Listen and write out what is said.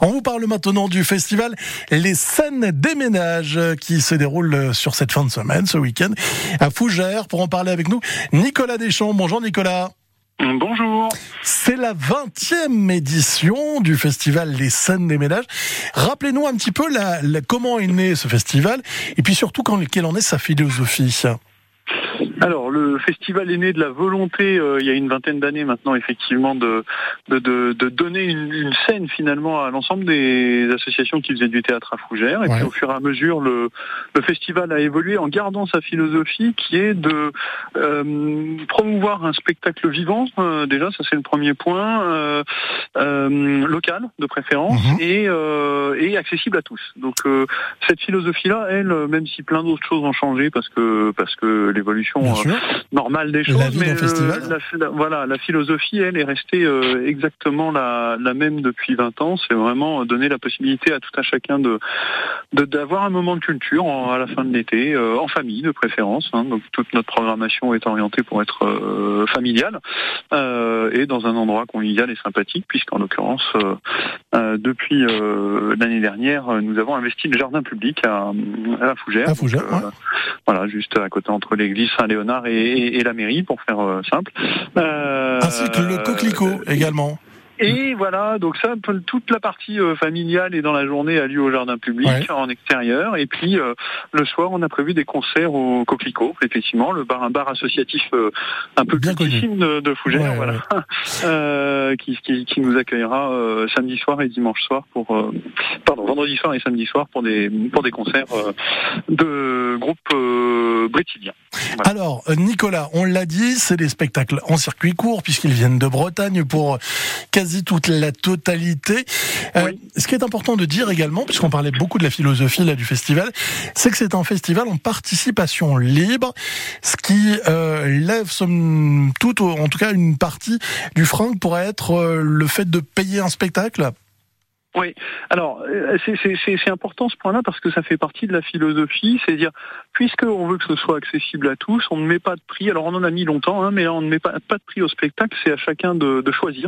On vous parle maintenant du festival Les Scènes des Ménages qui se déroule sur cette fin de semaine, ce week-end, à Fougères. Pour en parler avec nous, Nicolas Deschamps. Bonjour Nicolas. Bonjour. C'est la 20e édition du festival Les Scènes des Ménages. Rappelez-nous un petit peu la, comment est né ce festival et puis surtout quand, quelle en est sa philosophie? Alors, le festival est né de la volonté, euh, il y a une vingtaine d'années maintenant, effectivement, de, de, de, donner une, une, scène finalement à l'ensemble des associations qui faisaient du théâtre à Fougères. Et puis, au fur et à mesure, le, le, festival a évolué en gardant sa philosophie qui est de euh, promouvoir un spectacle vivant. Euh, déjà, ça c'est le premier point, local de préférence mhm. et, et accessible à tous. Donc, cette philosophie-là, elle, même si plein d'autres choses ont changé parce que parce que l'évolution euh, normale des choses. mais la, voilà, la philosophie, elle, est restée euh, exactement la, la, même depuis 20 ans. C'est vraiment donner la possibilité à tout un chacun de d'avoir un moment de culture à la fin de l'été, euh, en famille de préférence. Hein. donc toute notre programmation est orientée pour être familiale et dans un endroit convivial et sympathique, puisqu'en l'occurrence, depuis l'année dernière, nous avons investi le jardin public à, à Fougère. À Fougère Voilà, juste à côté entre l'église Saint-Léonard et, la mairie, pour faire euh, simple. Euh, Ainsi que le coquelicot également. Et voilà, donc ça, toute la partie euh, familiale et dans la journée a lieu au jardin public, en extérieur. Et puis euh, le soir, on a prévu des concerts au Coquelicot, effectivement, le bar, un bar associatif euh, un peu bien de, de Fougères, voilà, qui, qui, qui, nous accueillera samedi soir et dimanche soir pour, pardon, vendredi soir et samedi soir pour des pour des concerts de groupes Alors, Nicolas, on l'a dit, c'est des spectacles en circuit court puisqu'ils viennent de Bretagne pour quasi toute la totalité. Euh, ce qui est important de dire également, puisqu'on parlait beaucoup de la philosophie là du festival, c'est que c'est un festival en participation libre, ce qui euh, lève somme toute, en tout cas une partie du franc pourrait être euh, le fait de payer un spectacle. Oui, alors c'est important ce point-là parce que ça fait partie de la philosophie, c'est-à-dire puisqu'on veut que ce soit accessible à tous, on ne met pas de prix. Alors on en a mis longtemps, hein, mais on ne met pas de prix au spectacle, c'est à chacun de choisir.